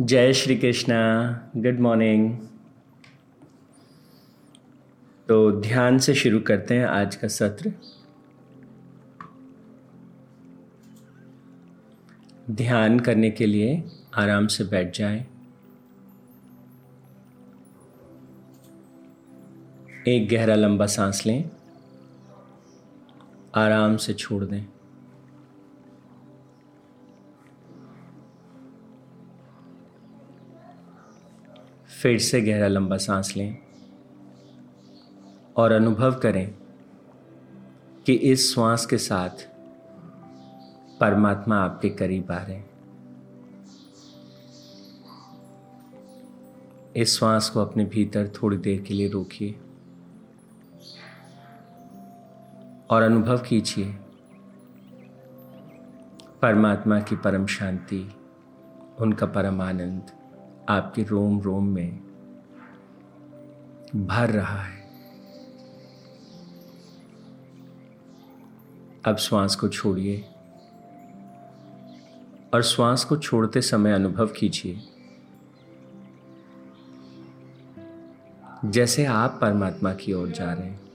जय Shri Krishna good morning तो ध्यान से शुरू करते हैं आज का सत्र। ध्यान करने के लिए आराम से बैठ जाएँ। एक गहरा लंबा सांस लें। आराम से छोड़ दें। फिर से गहरा लंबा सांस लें और अनुभव करें कि इस श्वास के साथ परमात्मा आपके करीब आ रहे हैं। इस श्वास को अपने भीतर थोड़ी देर के लिए रोकिए और अनुभव कीजिए परमात्मा की परम शांति, उनका परम आनंद। आपके रोम रोम में भर रहा है। अब श्वास को छोड़िए और श्वास को छोड़ते समय अनुभव कीजिए। जैसे आप परमात्मा की ओर जा रहे हैं।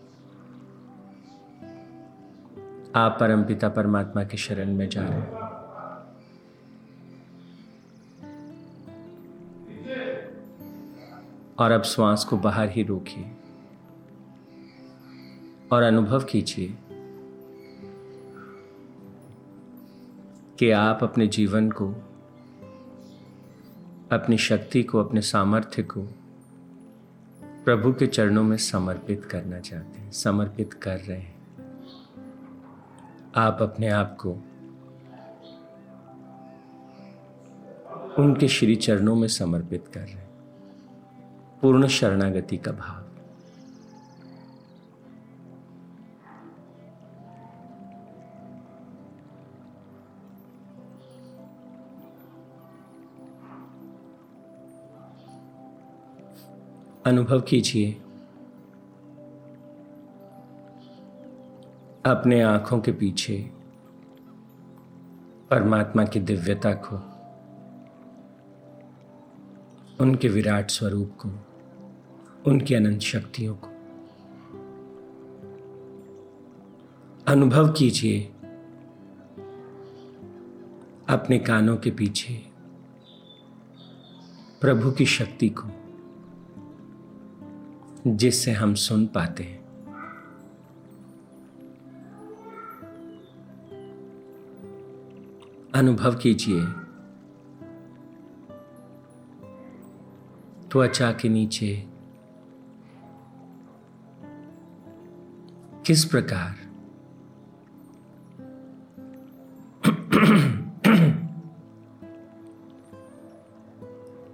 आप परमपिता परमात्मा के शरण में जा रहे हैं। और अब श्वास को बाहर ही रोकिए। और अनुभव कीजिए कि आप अपने जीवन को, अपनी शक्ति को, अपने सामर्थ्य को प्रभु के चरणों में समर्पित करना चाहते हैं, समर्पित कर रहे हैं। आप अपने आप को उनके श्री चरणों में समर्पित कर रहे हैं। पूर्ण शरणागति का भाव। अनुभव कीजिए। अपने आँखों के पीछे परमात्मा की दिव्यता को, उनके विराट स्वरूप को। उनकी अनंत शक्तियों को। अनुभव कीजिए अपने कानों के पीछे प्रभु की शक्ति को, जिससे हम सुन पाते हैं। अनुभव कीजिए, त्वचा के नीचे किस प्रकार?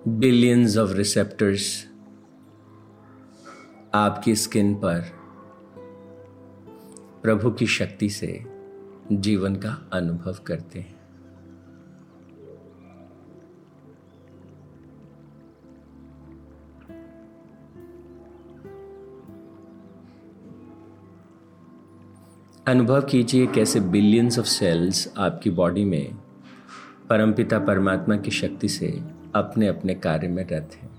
बिलियंस ऑफ़ रिसेप्टर्स आपकी स्किन पर प्रभु की शक्ति से जीवन का अनुभव करते हैं। अनुभव कीजिए कैसे बिलियंस ऑफ़ सेल्स आपकी बॉडी में परमपिता परमात्मा की शक्ति से अपने अपने कार्य में रहते हैं।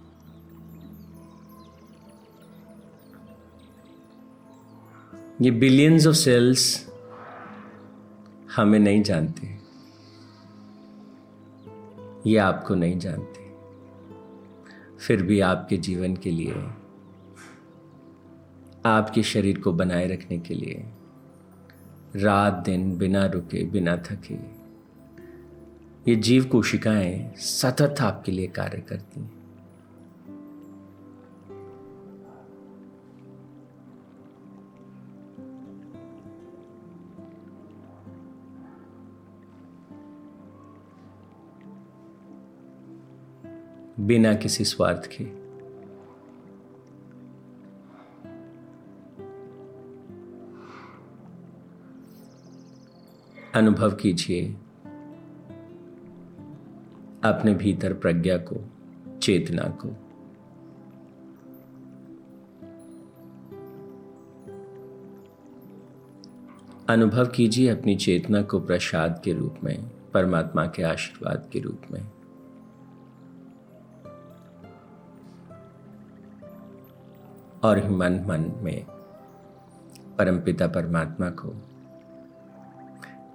ये बिलियंस ऑफ़ सेल्स हमें नहीं जानते। ये आपको नहीं जानते। फिर भी आपके जीवन के लिए, आपके शरीर को बनाए रखने के लिए रात दिन बिना रुके, बिना थके। ये जीव कोशिकाएँ सतत आपके लिए कार्य करती हैं। बिना किसी स्वार्थ के अनुभव कीजिए। अपने भीतर प्रज्ञा को, चेतना को। अनुभव कीजिए अपनी चेतना को प्रसाद के रूप में, परमात्मा के आशीर्वाद के रूप में। और मन मन में परमपिता परमात्मा को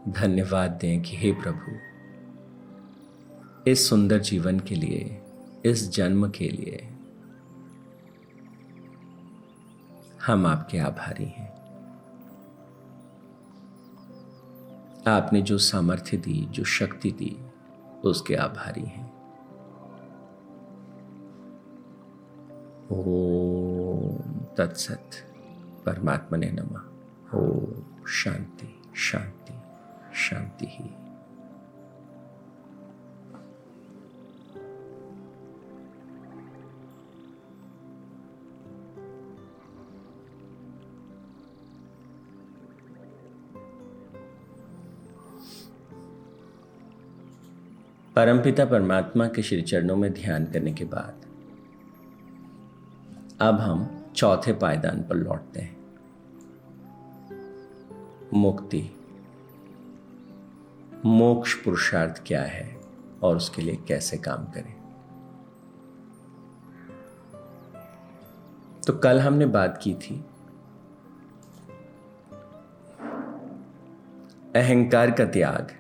धन्यवाद दें कि हे प्रभु, इस सुंदर जीवन के लिए, इस जन्म के लिए हम आपके आभारी हैं। आपने जो सामर्थ्य दी, जो शक्ति दी, उसके आभारी हैं। ओ तत्सत। परमात्मा ने नमा। ओ शांति शांति। शांति ही। परमपिता परमात्मा के श्री चरणों में ध्यान करने के बाद, अब हम चौथे पायदान पर लौटते हैं। मुक्ति। मोक्ष पुरुषार्थ क्या है और उसके लिए कैसे काम करें? तो कल हमने बात की थी। अहंकार का त्याग।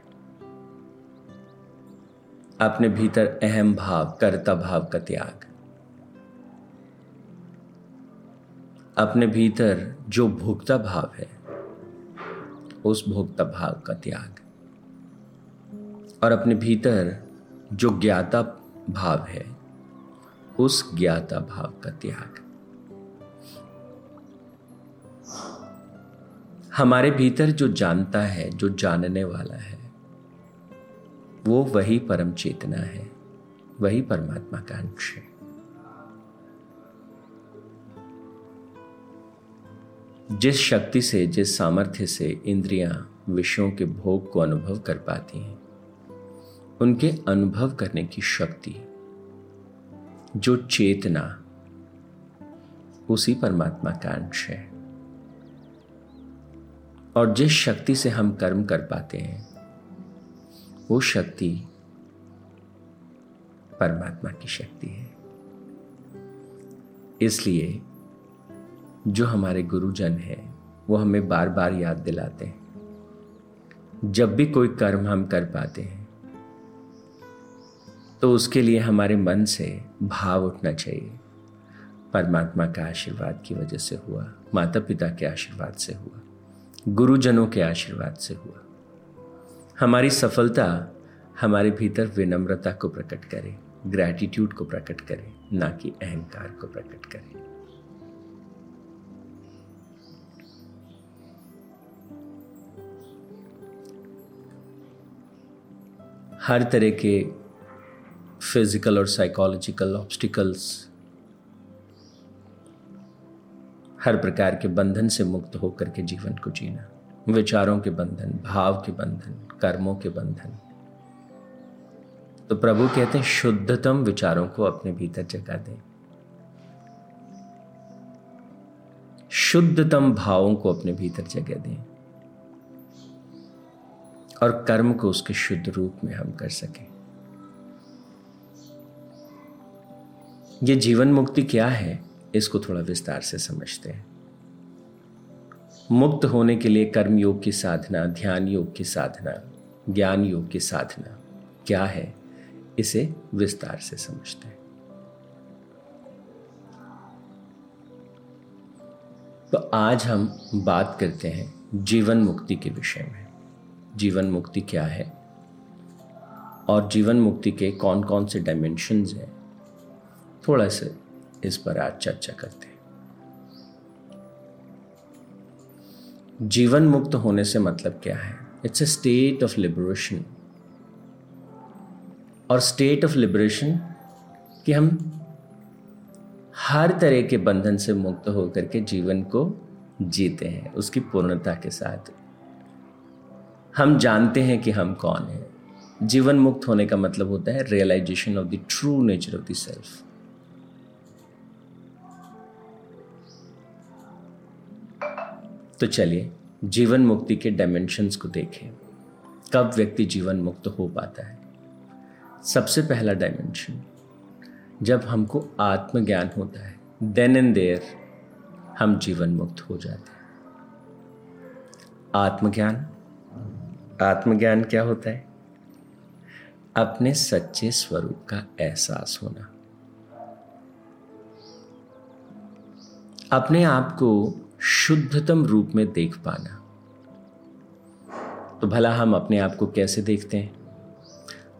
अपने भीतर अहम भाव, कर्ता भाव का त्याग। अपने भीतर जो भोक्ता भाव है, उस भोक्ता भाव का त्याग। और अपने भीतर जो ज्ञाता भाव है, उस ज्ञाता भाव का त्याग। हमारे भीतर जो जानता है, जो जानने वाला है, वो वही परम चेतना है, वही परमात्मा का अंश है। जिस शक्ति से, जिस सामर्थ्य से इंद्रियाँ, विषयों के भोग को अनुभव कर पाती हैं उनके अनुभव करने की शक्ति, जो चेतना, उसी परमात्मा का अंश है। और जिस शक्ति से हम कर्म कर पाते हैं, वो शक्ति परमात्मा की शक्ति है। इसलिए जो हमारे गुरुजन है, वो हमें बार बार याद दिलाते हैं। जब भी कोई कर्म हम कर पाते हैं तो उसके लिए हमारे मन से भाव उठना चाहिए। परमात्मा का आशीर्वाद की वजह से हुआ माता पिता के आशीर्वाद से हुआ, गुरुजनों के आशीर्वाद से हुआ। हमारी सफलता हमारे भीतर विनम्रता को प्रकट करे ग्रैटिट्यूड को प्रकट करे, ना कि अहंकार को प्रकट करे। हर तरह के फ़िज़िकल और साइकोलॉजिकल ऑब्स्टिकल्स हर प्रकार के बंधन से मुक्त होकर के जीवन को जीना, विचारों के बंधन, भाव के बंधन, कर्मों के बंधन। तो प्रभु कहते हैं, शुद्धतम विचारों को अपने भीतर जगा दें। शुद्धतम भावों को अपने भीतर जगह दें। और कर्म को उसके शुद्ध रूप में हम कर सकें। ये जीवन मुक्ति क्या है, इसको थोड़ा विस्तार से समझते हैं। मुक्त होने के लिए कर्म योग की साधना, ध्यान योग की साधना, ज्ञान योग की साधना क्या है, इसे विस्तार से समझते हैं। तो आज हम बात करते हैं जीवन मुक्ति के विषय में। जीवन मुक्ति क्या है और जीवन मुक्ति के कौन कौन से डायमेंशंस हैं थोड़ा सा इस पर आज चर्चा करते हैं। जीवन मुक्त होने से मतलब क्या है? It's a state of liberation और स्टेट ऑफ़ लिबरेशन कि हम हर तरह के बंधन से मुक्त होकर के जीवन को जीते हैं, उसकी पूर्णता के साथ। हम जानते हैं कि हम कौन हैं। जीवन मुक्त होने का मतलब होता है realisation of the true nature of the self तो चलिए, जीवन मुक्ति के डायमेंशंस को देखें। कब व्यक्ति जीवन मुक्त हो पाता है? सबसे पहला डायमेंशन जब हमको आत्मज्ञान होता है देन एंड देयर हम जीवन मुक्त हो जाते हैं। आत्मज्ञान? आत्मज्ञान क्या होता है? अपने सच्चे स्वरूप का एहसास होना। अपने आप को शुद्धतम रूप में देख पाना। तो भला हम अपने आप को कैसे देखते हैं?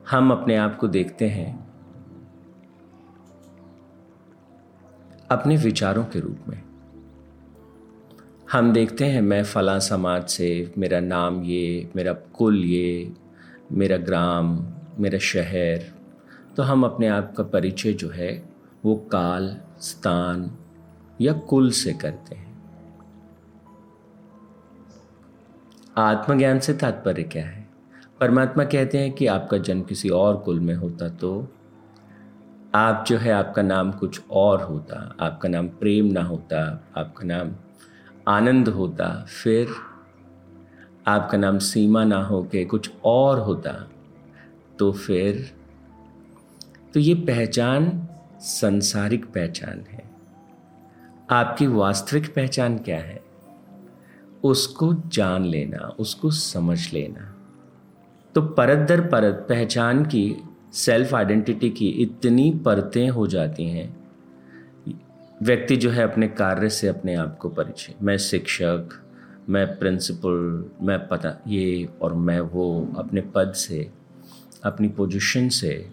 हम अपने आप को देखते हैं अपने विचारों के रूप में। हम देखते हैं, मैं फला समाज से, मेरा नाम ये, मेरा कुल ये, मेरा ग्राम, मेरा शहर। तो हम अपने आप का परिचय जो है, वो काल, स्थान या कुल से करते हैं। आत्मज्ञान से तात्पर्य क्या है? परमात्मा कहते हैं कि आपका जन्म किसी और कुल में होता तो आप जो है आपका नाम कुछ और होता, आपका नाम प्रेम ना होता, आपका नाम आनंद होता, फिर आपका नाम सीमा ना हो के कुछ और होता तो फिर तो ये पहचान संसारिक पहचान है। आपकी वास्तविक पहचान क्या है? उसको जान लेना, उसको समझ लेना। तो परत दर परत, पहचान की सेल्फ आइडेंटिटी की इतनी परतें हो जाती हैं। व्यक्ति जो है अपने कार्य से अपने आप को परिचय मैं शिक्षक, मैं प्रिंसिपल मैं पता, ये और मैं वो अपने पद से, अपनी पोजीशन से।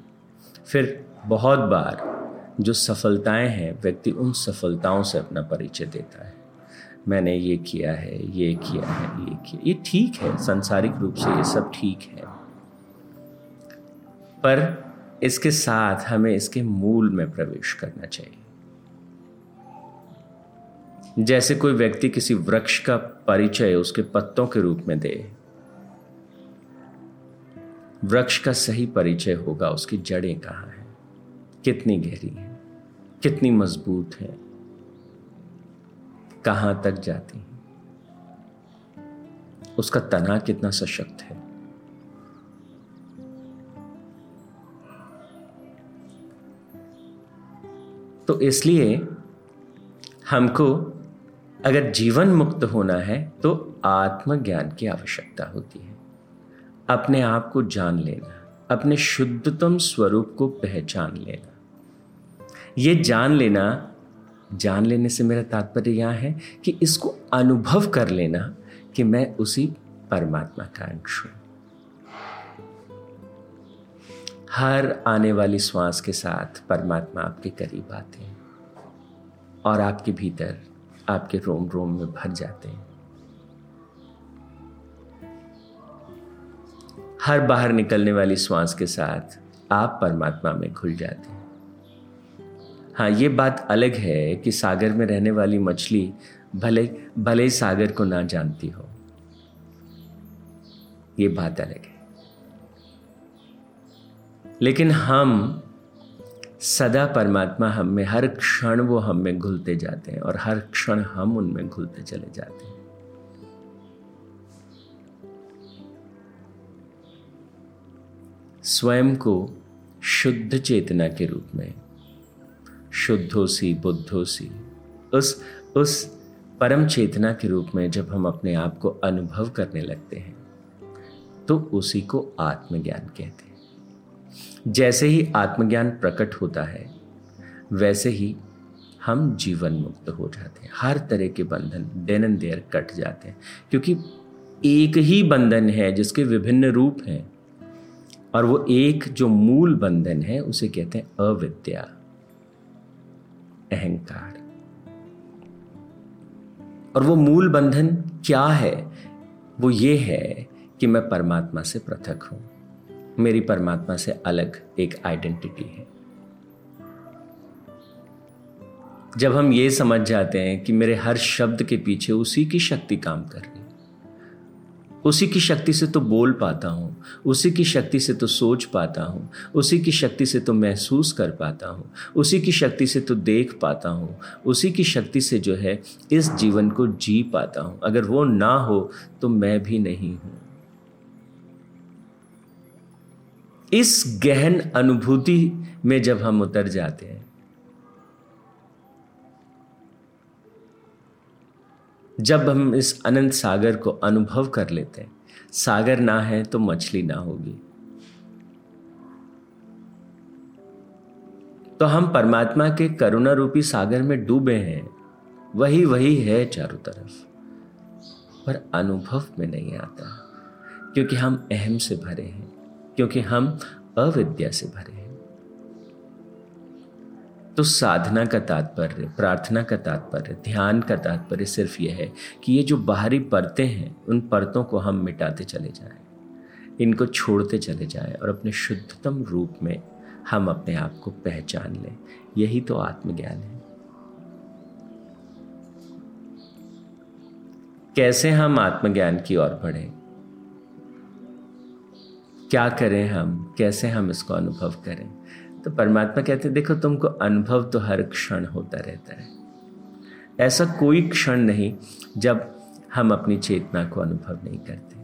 फिर बहुत बार जो सफलताएँ हैं, व्यक्ति उन सफलताओं से अपना परिचय देता है। मैंने ये किया है, ये किया है, ये किया। ये ठीक है, संसारिक रूप से ये सब ठीक है। पर इसके साथ हमें इसके मूल में प्रवेश करना चाहिए। जैसे कोई व्यक्ति किसी वृक्ष का परिचय उसके पत्तों के रूप में दे, वृक्ष का सही परिचय होगा उसकी जड़ें कहाँ हैं? कितनी गहरी है? कितनी मज़बूत है? कहाँ तक जाती? है उसका तना कितना सशक्त है? तो इसलिए हमको अगर जीवन मुक्त होना है तो आत्मज्ञान की आवश्यकता होती है। अपने आप को जान लेना, अपने शुद्धतम स्वरूप को पहचान लेना। ये जान लेना जान लेने से मेरा तात्पर्य यह है कि इसको अनुभव कर लेना कि मैं उसी परमात्मा का अंश हूँ। हर आने वाली श्वास के साथ परमात्मा आपके करीब आते हैं और आपके भीतर आपके रोम रोम में भर जाते हैं। हर बाहर निकलने वाली श्वास के साथ आप परमात्मा में घुल जाते हैं। हाँ ये बात अलग है कि सागर में रहने वाली मछली भले भले सागर को ना जानती हो। ये बात अलग है। लेकिन हम सदा परमात्मा हम में, हर क्षण वो हम में घुलते जाते हैं और हर क्षण हम उनमें घुलते चले जाते हैं। स्वयं को शुद्ध चेतना के रूप में शुद्धोसी, बुद्धोसी। उस उस परम चेतना के रूप में जब हम अपने आप को अनुभव करने लगते हैं तो उसी को आत्मज्ञान कहते हैं। जैसे ही आत्मज्ञान प्रकट होता है, वैसे ही हम जीवन मुक्त हो जाते हैं। हर तरह के बंधन देन एंड देयर कट जाते हैं, क्योंकि एक ही बंधन है जिसके विभिन्न रूप हैं, और वो एक जो मूल बंधन है, उसे कहते हैं अविद्या। अहंकार। और वो मूल बंधन क्या है? वो ये है कि मैं परमात्मा से पृथक हूँ। मेरी परमात्मा से अलग एक आइडेंटिटी है। जब हम ये समझ जाते हैं कि मेरे हर शब्द के पीछे उसी की शक्ति काम कर रही उसी की शक्ति से तो बोल पाता हूँ, उसी की शक्ति से तो सोच पाता हूँ, उसी की शक्ति से तो महसूस कर पाता हूँ, उसी की शक्ति से तो देख पाता हूँ, उसी की शक्ति से जो है इस जीवन को जी पाता हूँ। अगर वो ना हो तो मैं भी नहीं हूँ। इस गहन अनुभूति में जब हम उतर जाते हैं जब हम इस अनंत सागर को अनुभव कर लेते हैं, सागर ना है तो मछली ना होगी। तो हम परमात्मा के करुणा रूपी सागर में डूबे हैं, वही वही है चारों तरफ़, पर अनुभव में नहीं आता, क्योंकि हम अहम से भरे हैं, क्योंकि हम अविद्या से भरे हैं। तो साधना का तात्पर्य, प्रार्थना का तात्पर्य, ध्यान का तात्पर्य सिर्फ़ यह है कि ये जो बाहरी परतें हैं, उन परतों को हम मिटाते चले जाएँ। इनको छोड़ते चले जाएँ और अपने शुद्धतम रूप में हम अपने आप को पहचान लें। यही तो आत्मज्ञान है। कैसे हम आत्मज्ञान की ओर बढ़ें? क्या करें हम? कैसे हम इसको अनुभव करें? तो परमात्मा कहते हैं, देखो तुमको अनुभव तो हर क्षण होता रहता है। ऐसा कोई क्षण नहीं जब हम अपनी चेतना को अनुभव नहीं करते।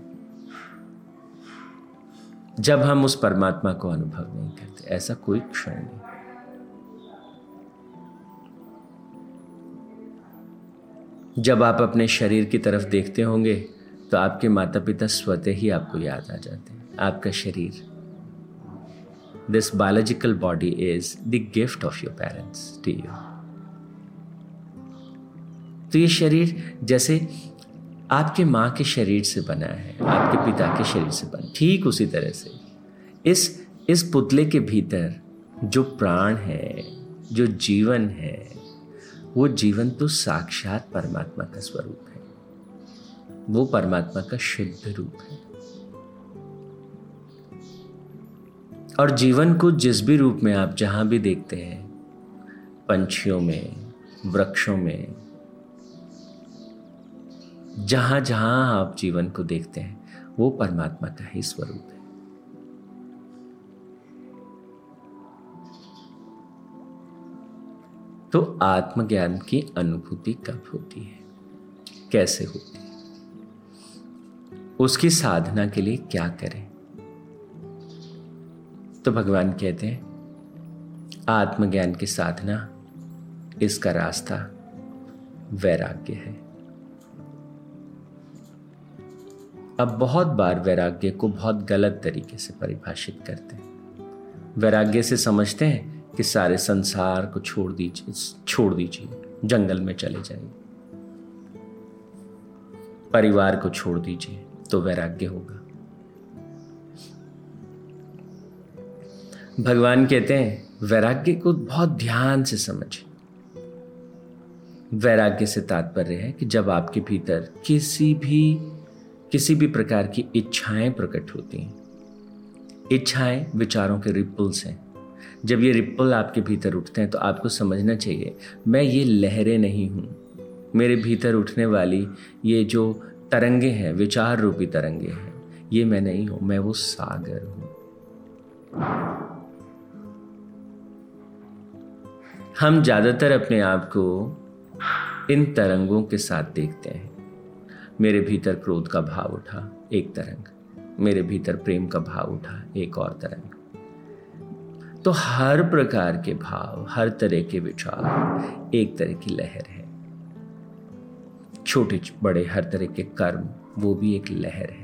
जब हम उस परमात्मा को अनुभव नहीं करते, ऐसा कोई क्षण नहीं। जब आप अपने शरीर की तरफ़ देखते होंगे तो आपके माता पिता स्वतः ही आपको याद आ जाते हैं, आपका शरीर। This biological body is the gift of your parents to you तो ये शरीर जैसे आपके माँ के शरीर से बना है, आपके पिता के शरीर से बना ठीक उसी तरह से। इस इस पुतले के भीतर जो प्राण है, जो जीवन है, वो जीवन तो साक्षात परमात्मा का स्वरूप है। वो परमात्मा का शुद्ध रूप है। और जीवन को जिस भी रूप में आप जहाँ भी देखते हैं, पंछियों में, वृक्षों में, जहाँ जहाँ आप जीवन को देखते हैं, वो परमात्मा का ही स्वरूप है। तो आत्मज्ञान की अनुभूति कब होती है? कैसे होती है? उसकी साधना के लिए क्या करें? तो भगवान कहते हैं, आत्मज्ञान की साधना, इसका रास्ता वैराग्य है। अब बहुत बार वैराग्य को बहुत गलत तरीके से परिभाषित करते हैं। वैराग्य से समझते हैं कि सारे संसार को छोड़ दीजिए छोड़ दीजिए, जंगल में चले जाइए। परिवार को छोड़ दीजिए तो वैराग्य होगा। भगवान कहते हैं, वैराग्य को बहुत ध्यान से समझें। वैराग्य से तात्पर्य है कि जब आपके भीतर किसी भी किसी भी प्रकार की इच्छाएँ प्रकट होती हैं, इच्छाएँ विचारों के रिपल्स हैं। जब ये रिप्पल आपके भीतर उठते हैं तो आपको समझना चाहिए, मैं ये लहरें नहीं हूँ। मेरे भीतर उठने वाली ये जो तरंगे हैं, विचार रूपी तरंगे हैं, ये मैं नहीं हूँ, मैं वो सागर हूँ। हम ज़्यादातर अपने आप को इन तरंगों के साथ देखते हैं। मेरे भीतर क्रोध का भाव उठा, एक तरंग। मेरे भीतर प्रेम का भाव उठा, एक और तरंग। तो हर प्रकार के भाव, हर तरह के विचार एक तरह की लहर है। छोटे बड़े हर तरह के कर्म, वो भी एक लहर है।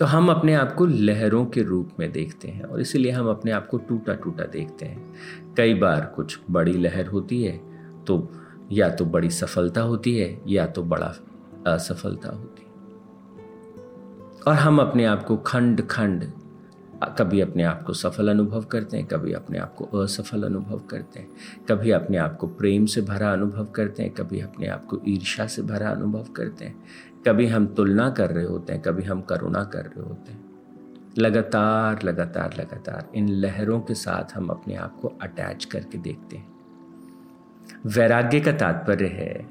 तो हम अपने आप को लहरों के रूप में देखते हैं और इसीलिए हम अपने आप को टूटा टूटा देखते हैं। कई बार कुछ बड़ी लहर होती है तो या तो बड़ी सफलता होती है या तो बड़ा असफलता होती है। और हम अपने आप को खंड खंड कभी अपने आप को सफल अनुभव करते हैं, कभी अपने आप को असफल अनुभव करते हैं, कभी अपने आप को प्रेम से भरा अनुभव करते हैं, कभी अपने आप को ईर्षा से भरा अनुभव करते हैं। कभी हम तुलना कर रहे होते हैं, कभी हम करुणा कर रहे होते हैं। लगातार लगातार लगातार इन लहरों के साथ हम अपने आप को अटैच करके देखते हैं। वैराग्य का तात्पर्य है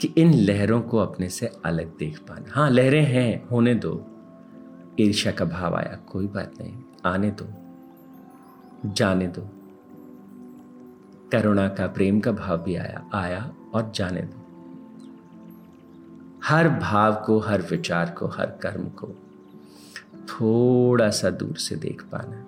कि इन लहरों को अपने से अलग देख पाना। हाँ लहरें हैं, होने दो। ईर्ष्या का भाव आया, कोई बात नहीं, आने दो। जाने दो। करुणा का, प्रेम का भाव भी आया आया और जाने दो। हर भाव को, हर विचार को, हर कर्म को थोड़ा सा दूर से देख पाना।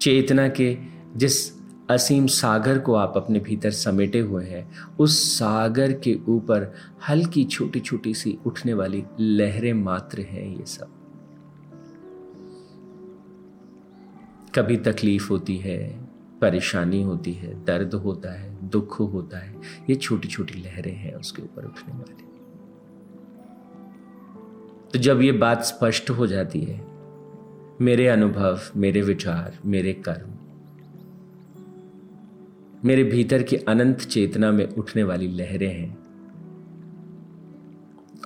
चेतना के जिस असीम सागर को आप अपने भीतर समेटे हुए हैं, उस सागर के ऊपर हल्की छोटी छोटी सी उठने वाली लहरें मात्र हैं ये सब। कभी तकलीफ़ होती है, परेशानी होती है, दर्द होता है दुख होता है। ये छोटी छोटी लहरें हैं उसके ऊपर उठने वाली। तो जब ये बात स्पष्ट हो जाती है, मेरे अनुभव, मेरे विचार, मेरे कर्म, मेरे भीतर की अनंत चेतना में उठने वाली लहरें हैं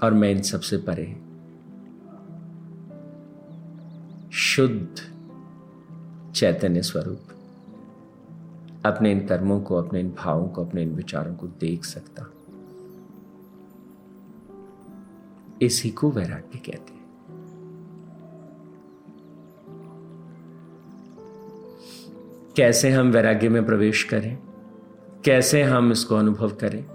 और मैं इन सबसे परे, शुद्ध चैतन्य स्वरूप। अपने इन कर्मों को, अपने इन भावों को, अपने इन विचारों को देख सकता। इसी को वैराग्य कहते हैं। कैसे हम वैराग्य में प्रवेश करें? कैसे हम इसको अनुभव करें?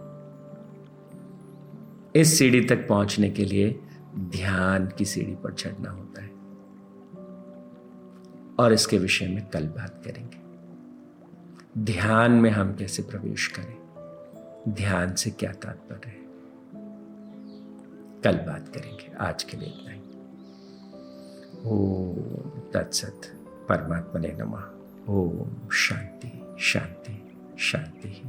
इस सीढ़ी तक पहुँचने के लिए ध्यान की सीढ़ी पर चढ़ना होता है। और इसके विषय में कल बात करेंगे। ध्यान में हम कैसे प्रवेश करें? ध्यान से क्या तात्पर्य है? कल बात करेंगे। आज के लिए इतना ही। ओम तत्सत परमात्मा ने नमा। ओम शांति शांति शांति।